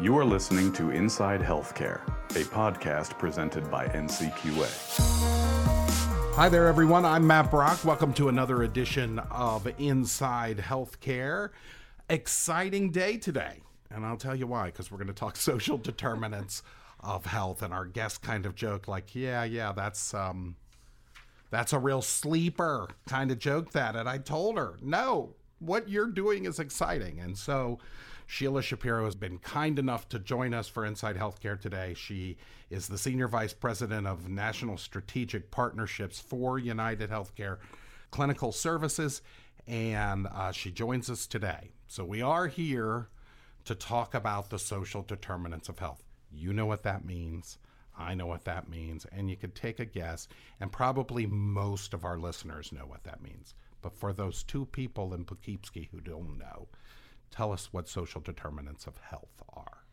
You are listening to Inside Healthcare, a podcast presented by NCQA. Hi there, everyone. I'm Matt Brock. Welcome to another edition of Inside Healthcare. Exciting day today. And I'll tell you why, because we're going to talk social determinants of health. And our guest kind of joke, like, yeah, yeah, that's um, that's a real sleeper kind of joke that. And I told her, no, what you're doing is exciting. And so Sheila Shapiro has been kind enough to join us for Inside Healthcare today. She is the Senior Vice President of National Strategic Partnerships for United Healthcare Clinical Services, and uh, she joins us today. So we are here to talk about the social determinants of health. You know what that means. I know what that means, and you could take a guess, and probably most of our listeners know what that means. But for those two people in Poughkeepsie who don't know, tell us what social determinants of health are.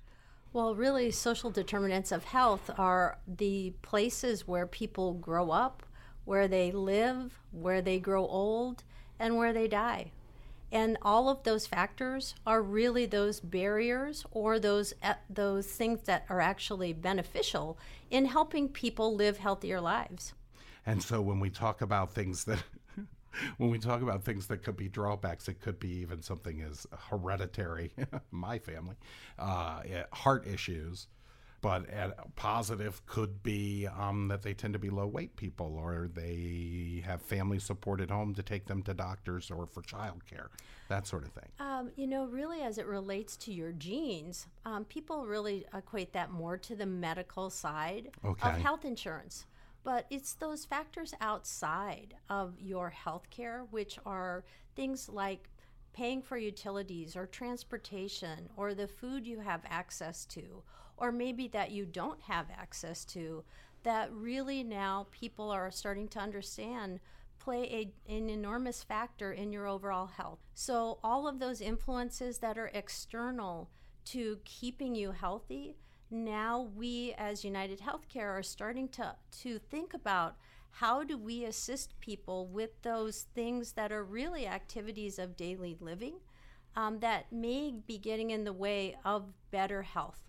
Well, really, social determinants of health are the places where people grow up, where they live, where they grow old, and where they die. And all of those factors are really those barriers or those those things that are actually beneficial in helping people live healthier lives. And so when we talk about things that when we talk about things that could be drawbacks, it could be even something as hereditary, my family, uh, heart issues. But a positive could be um, that they tend to be low weight people or they have family support at home to take them to doctors or for childcare, that sort of thing. Um, you know, really, as it relates to your genes, um, people really equate that more to the medical side okay. of health insurance but it's those factors outside of your health care, which are things like paying for utilities or transportation or the food you have access to, or maybe that you don't have access to, that really now people are starting to understand play a, an enormous factor in your overall health. So, all of those influences that are external to keeping you healthy now we as United Healthcare are starting to, to think about how do we assist people with those things that are really activities of daily living um, that may be getting in the way of better health.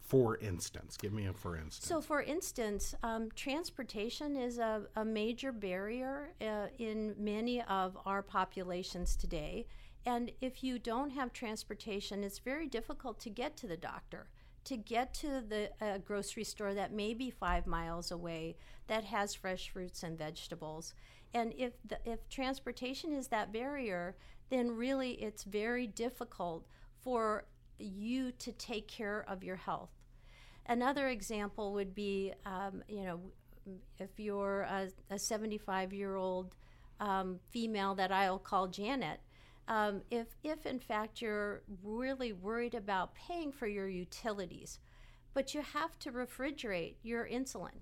For instance, give me a for instance. So, for instance, um, transportation is a, a major barrier uh, in many of our populations today. And if you don't have transportation, it's very difficult to get to the doctor to get to the uh, grocery store that may be five miles away that has fresh fruits and vegetables. And if the, if transportation is that barrier, then really it's very difficult for you to take care of your health. Another example would be, um, you know, if you're a 75 year old um, female that I'll call Janet, um, if, if in fact you're really worried about paying for your utilities, but you have to refrigerate your insulin,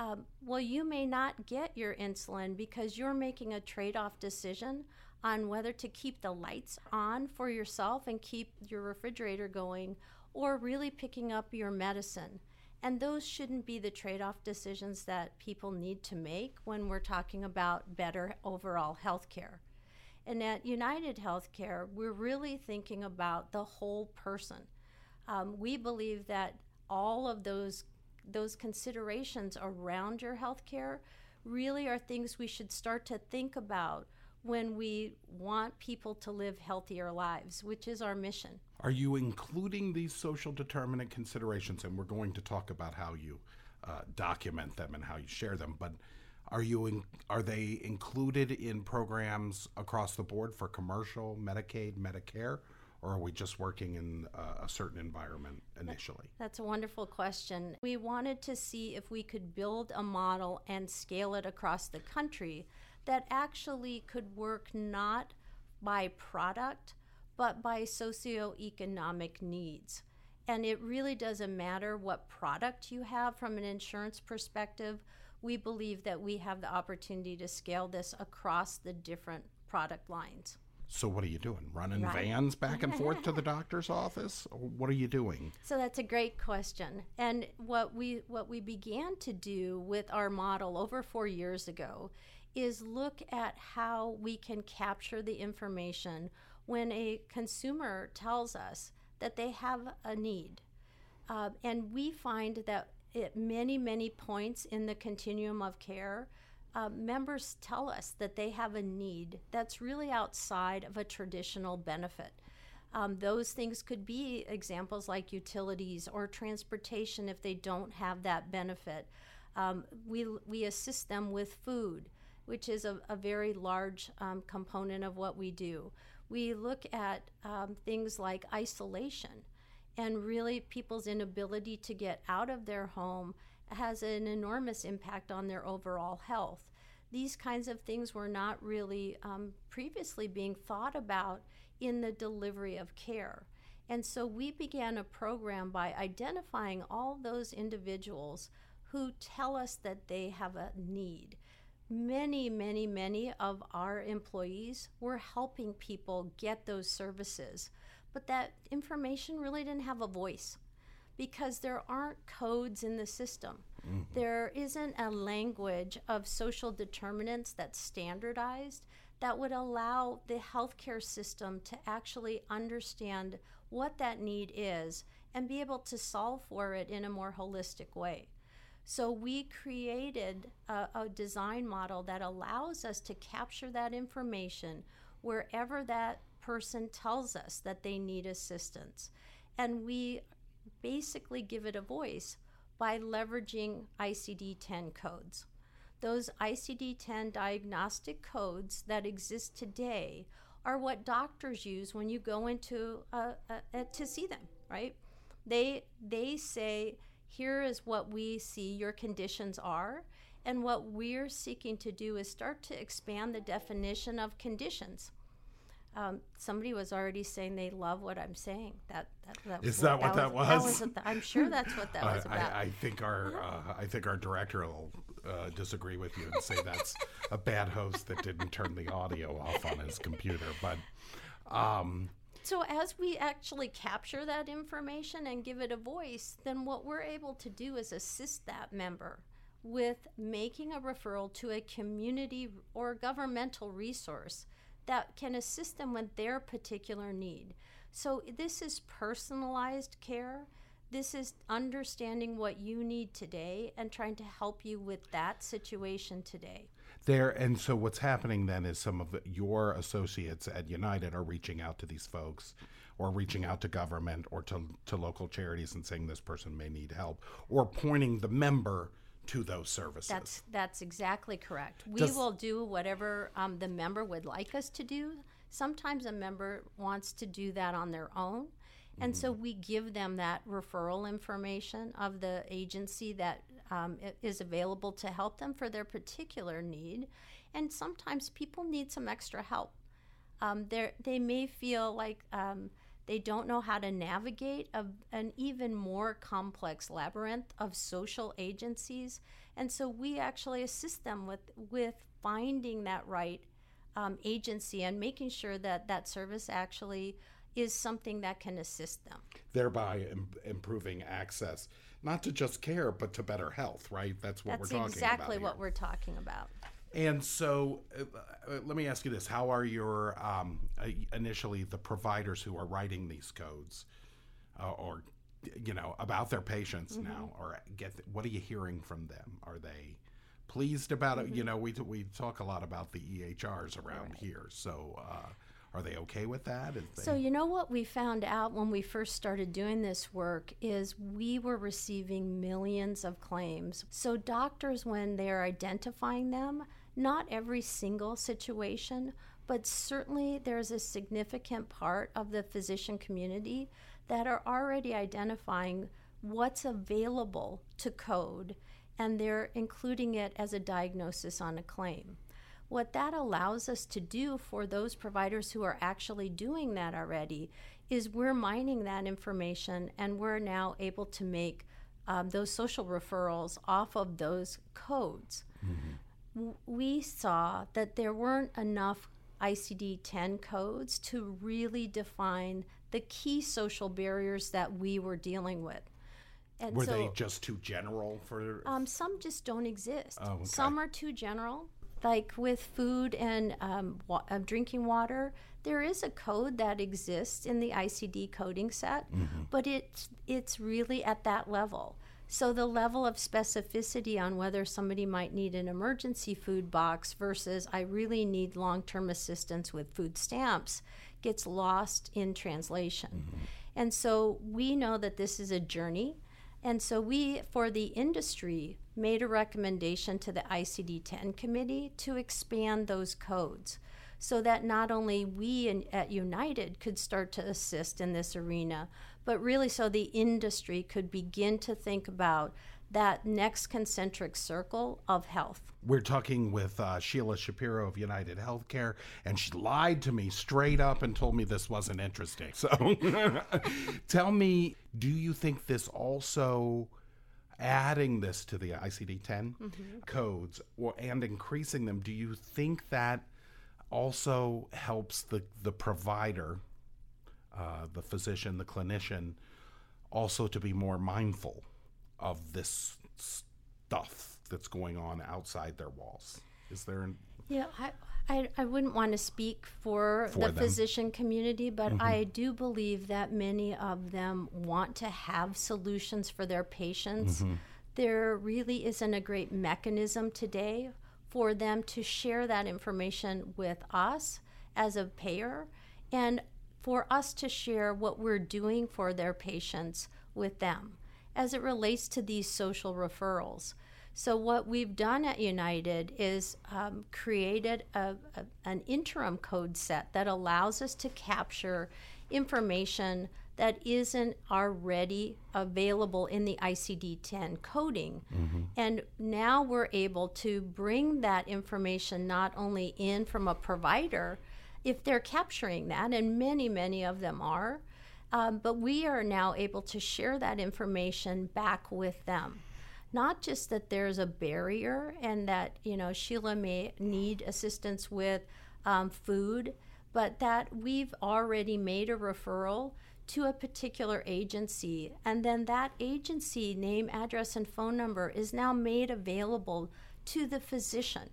um, well, you may not get your insulin because you're making a trade off decision on whether to keep the lights on for yourself and keep your refrigerator going or really picking up your medicine. And those shouldn't be the trade off decisions that people need to make when we're talking about better overall health care. And at United Healthcare, we're really thinking about the whole person. Um, we believe that all of those those considerations around your healthcare really are things we should start to think about when we want people to live healthier lives, which is our mission. Are you including these social determinant considerations? And we're going to talk about how you uh, document them and how you share them. But are you in, are they included in programs across the board for commercial, Medicaid, Medicare, or are we just working in uh, a certain environment initially? That's a wonderful question. We wanted to see if we could build a model and scale it across the country that actually could work not by product but by socioeconomic needs. And it really doesn't matter what product you have from an insurance perspective we believe that we have the opportunity to scale this across the different product lines. So what are you doing? Running right. vans back and forth to the doctor's office? What are you doing? So that's a great question. And what we what we began to do with our model over 4 years ago is look at how we can capture the information when a consumer tells us that they have a need. Uh, and we find that at many, many points in the continuum of care, uh, members tell us that they have a need that's really outside of a traditional benefit. Um, those things could be examples like utilities or transportation if they don't have that benefit. Um, we, we assist them with food, which is a, a very large um, component of what we do. We look at um, things like isolation and really people's inability to get out of their home has an enormous impact on their overall health. These kinds of things were not really um, previously being thought about in the delivery of care. And so we began a program by identifying all those individuals who tell us that they have a need. Many, many, many of our employees were helping people get those services, but that information really didn't have a voice because there aren't codes in the system. Mm-hmm. There isn't a language of social determinants that's standardized that would allow the healthcare system to actually understand what that need is and be able to solve for it in a more holistic way. So we created a, a, design model that allows us to capture that information wherever that person tells us that they need assistance. And we basically give it a voice by leveraging ICD 10 codes. Those ICD 10 diagnostic codes that exist today are what doctors use when you go into a, a, a, to see them, right? They they say here is what we see your conditions are, and what we're seeking to do is start to expand the definition of conditions. Um, somebody was already saying they love what I'm saying. That, that, that is that what that was? That was, that was I'm sure that's what that was about. I, I think our uh, I think our director will uh, disagree with you and say that's a bad host that didn't turn the audio off on his computer. But um, so as we actually capture that information and give it a voice, then what we're able to do is assist that member with making a referral to a community or governmental resource that can assist them with their particular need. So this is personalized care. This is understanding what you need today and trying to help you with that situation today. There and so what's happening then is some of your associates at United are reaching out to these folks or reaching out to government or to, to local charities and saying this person may need help or pointing the member to those services. That's that's exactly correct. We Does, will do whatever um, the member would like us to do. Sometimes a member wants to do that on their own. And mm-hmm. so we give them that referral information of the agency that um, is available to help them for their particular need. And sometimes people need some extra help. Um, they may feel like um, they don't know how to navigate a, an even more complex labyrinth of social agencies. And so we actually assist them with, with finding that right um, agency and making sure that that service actually is something that can assist them. Thereby Im- improving access, not to just care, but to better health, right? That's what That's we're talking exactly about. That's exactly what we're talking about. And so, uh, uh, let me ask you this: How are your um, uh, initially the providers who are writing these codes, uh, or you know, about their patients mm-hmm. now, or get what are you hearing from them? Are they pleased about mm-hmm. it? You know, we we talk a lot about the EHRs around right. here, so. Uh, are they okay with that? They... So, you know what we found out when we first started doing this work is we were receiving millions of claims. So, doctors, when they're identifying them, not every single situation, but certainly there's a significant part of the physician community that are already identifying what's available to code and they're including it as a diagnosis on a claim. What that allows us to do for those providers who are actually doing that already is we're mining that information and we're now able to make um, those social referrals off of those codes. Mm-hmm we saw that there weren't enough ICD 10 codes to really define the key social barriers that we were dealing with. And were so, they just too general for? Um, some just don't exist. Oh, okay. Some are too general, like with food and um, wa- uh, drinking water. there is a code that exists in the ICD coding set, Mm-hmm. but it's it's really at that level. So the level of specificity on whether somebody might need an emergency food box versus I really need long-term assistance with food stamps gets lost in translation. Mm-hmm. And so we know that this is a journey. And so we, for the industry, made a recommendation to the ICD 10 committee to expand those codes so that not only we in, at United could start to assist in this arena, but really so the industry could begin to think about that next concentric circle of health. We're talking with uh, Sheila Shapiro of United Healthcare, and she lied to me straight up and told me this wasn't interesting. So tell me, do you think this also adding this to the ICD 10 codes or, and increasing them, do you think that also helps the, the provider, uh, the physician, the clinician, also to be more mindful of this stuff that's going on outside their walls? Is there an, Yeah, I, I, I wouldn't want to speak for, For the them. Mm-hmm. physician community, but I do believe that many of them want to have solutions for their patients. Mm-hmm. There really isn't a great mechanism today for them to share that information with us as a payer and for us to share what we're doing for their patients with them as it relates to these social referrals. So, what we've done at United is um, created a, a, an interim code set that allows us to capture information that isn't already available in the ICD 10 coding. And now we're able to bring that information not only in from a provider, if they're capturing that, and many, many of them are, um, but we are now able to share that information back with them. Not just that there's a barrier and that, you know, Sheila may need assistance with um, food, but that we've already made a referral to a particular agency. And then that agency name, address, and phone number is now made available to the physician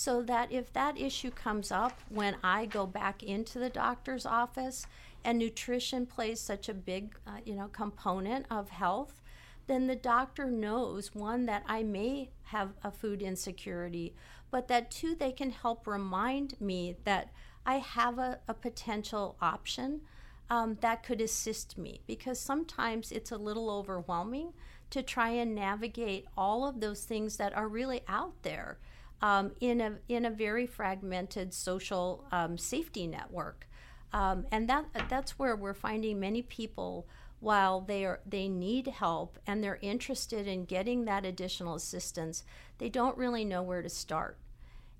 so that if that issue comes up when I go back into the doctor's office and nutrition plays such a big uh, you know component of health then the doctor knows one that I may have a food insecurity but that two they can help remind me that I have a, a potential option um, that could assist me because sometimes it's a little overwhelming to try and navigate all of those things that are really out there um, in a in a very fragmented social um, safety network, um, and that that's where we're finding many people while they are they need help and they're interested in getting that additional assistance, they don't really know where to start.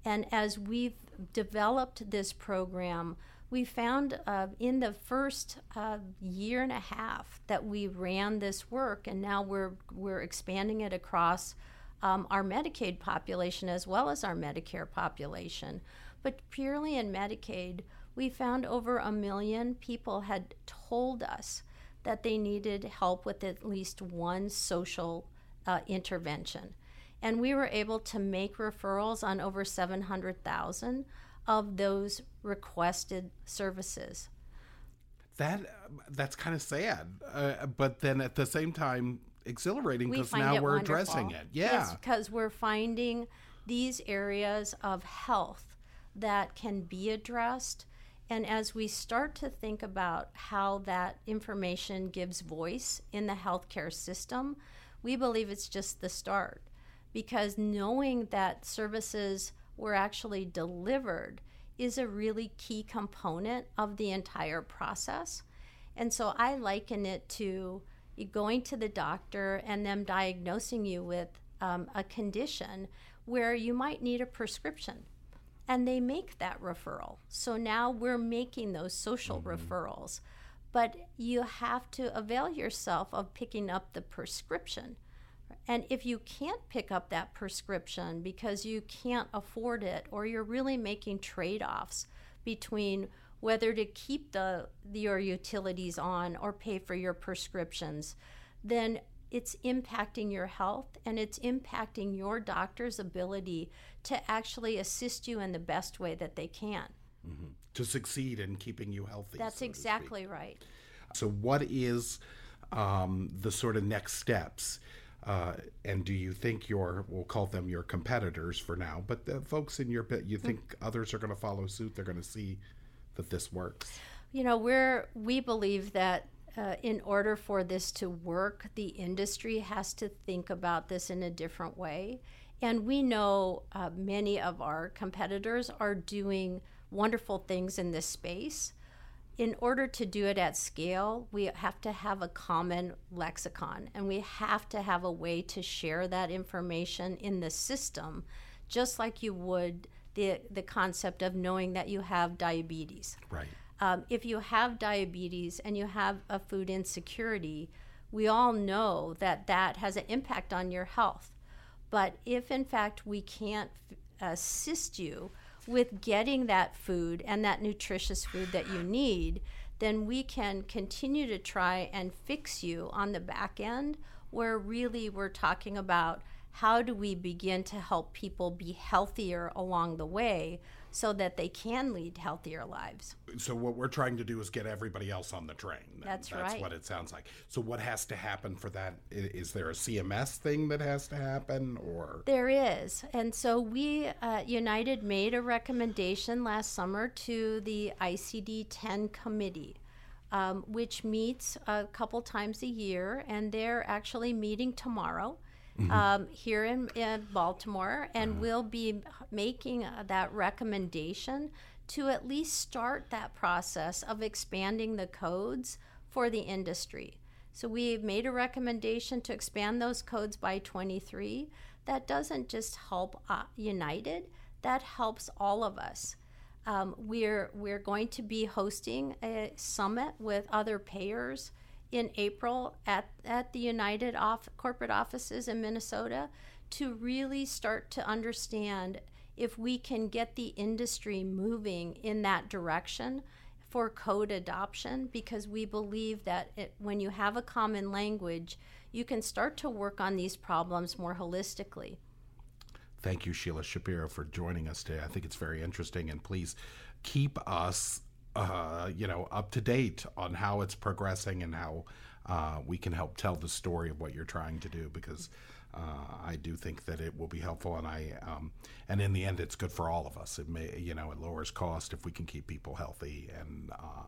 And as we've developed this program, we found uh, in the first uh, year and a half that we ran this work, and now we're we're expanding it across um, our Medicaid population as well as our Medicare population. But purely in Medicaid, we found over a million people had told us that they needed help with at least one social uh, intervention. And we were able to make referrals on over 700,000 of those requested services. that that's kind of sad, uh, but then at the same time exhilarating because now we're wonderful. addressing it. Yeah, Yes, because we're finding these areas of health that can be addressed. And as we start to think about how that information gives voice in the healthcare system, we believe it's just the start. Because knowing that services were actually delivered is a really key component of the entire process. And so I liken it to going to the doctor and them diagnosing you with um, a condition where you might need a prescription. And they make that referral. So now we're making those social referrals. But you have to avail yourself of picking up the prescription. And if you can't pick up that prescription because you can't afford it, or you're really making trade offs between whether to keep the your utilities on or pay for your prescriptions, then it's impacting your health and it's impacting your doctor's ability to actually assist you in the best way that they can. to succeed in keeping you healthy. That's so exactly right. So, what is um, the sort of next steps? Uh, and do you think your, we'll call them your competitors for now, but the folks in your you think others are going to follow suit? They're going to see that this works? You know, we're we believe that uh, in order for this to work, the industry has to think about this in a different way. And we know uh, many of our competitors are doing wonderful things in this space. In order to do it at scale, we have to have a common lexicon and we have to have a way to share that information in the system, just like you would the, the concept of knowing that you have diabetes. Right. Um, if you have diabetes and you have a food insecurity, we all know that that has an impact on your health. But if in fact we can't f- assist you with getting that food and that nutritious food that you need, then we can continue to try and fix you on the back end, where really we're talking about how do we begin to help people be healthier along the way so that they can lead healthier lives. So what we're trying to do is get everybody else on the train. then. That's That's right. what it sounds like. So what has to happen for that? Is there a CMS thing that has to happen, or There is. And so we, uh, United, made a recommendation last summer to the ICD 10 committee, um, which meets a couple times a year, and they're actually meeting tomorrow. Um, here in, in Baltimore, and we'll be making uh, that recommendation to at least start that process of expanding the codes for the industry. So we've made a recommendation to expand those codes by 23. That doesn't just help uh, United, that helps all of us. Um, we're we're going to be hosting a summit with other payers in April at, at the United off, corporate offices in Minnesota to really start to understand if we can get the industry moving in that direction for code adoption because we believe that it, when you have a common language, you can start to work on these problems more holistically. Thank you, Sheila Shapiro, for joining us today. I think it's very interesting, and please keep us, uh, you know, up to date on how it's progressing and how uh, we can help tell the story of what you're trying to do. Because uh, I do think that it will be helpful, and I, um, and in the end, it's good for all of us. It may, you know, it lowers cost if we can keep people healthy, and uh,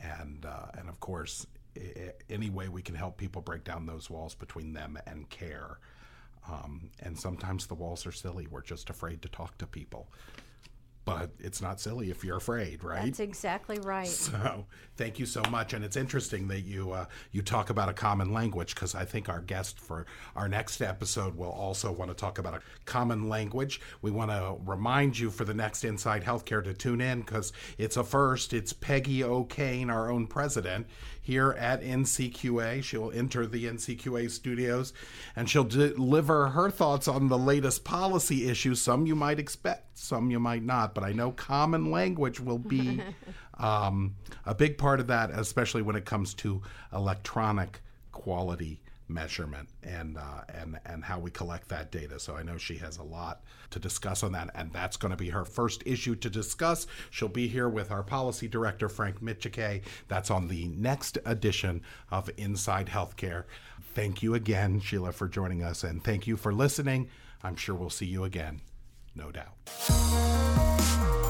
and uh, and of course, any way we can help people break down those walls between them and care. Um, and sometimes the walls are silly. We're just afraid to talk to people. But it's not silly if you're afraid, right? That's exactly right. So thank you so much, and it's interesting that you uh, you talk about a common language because I think our guest for our next episode will also want to talk about a common language. We want to remind you for the next Inside Healthcare to tune in because it's a first. It's Peggy O'Kane, our own president, here at NCQA. She'll enter the NCQA studios and she'll deliver her thoughts on the latest policy issues. Some you might expect, some you might not, but I know common language will be um, a big part of that, especially when it comes to electronic quality measurement and uh, and and how we collect that data. So I know she has a lot to discuss on that, and that's going to be her first issue to discuss. She'll be here with our policy director Frank Micciche. That's on the next edition of Inside Healthcare. Thank you again, Sheila, for joining us, and thank you for listening. I'm sure we'll see you again, no doubt.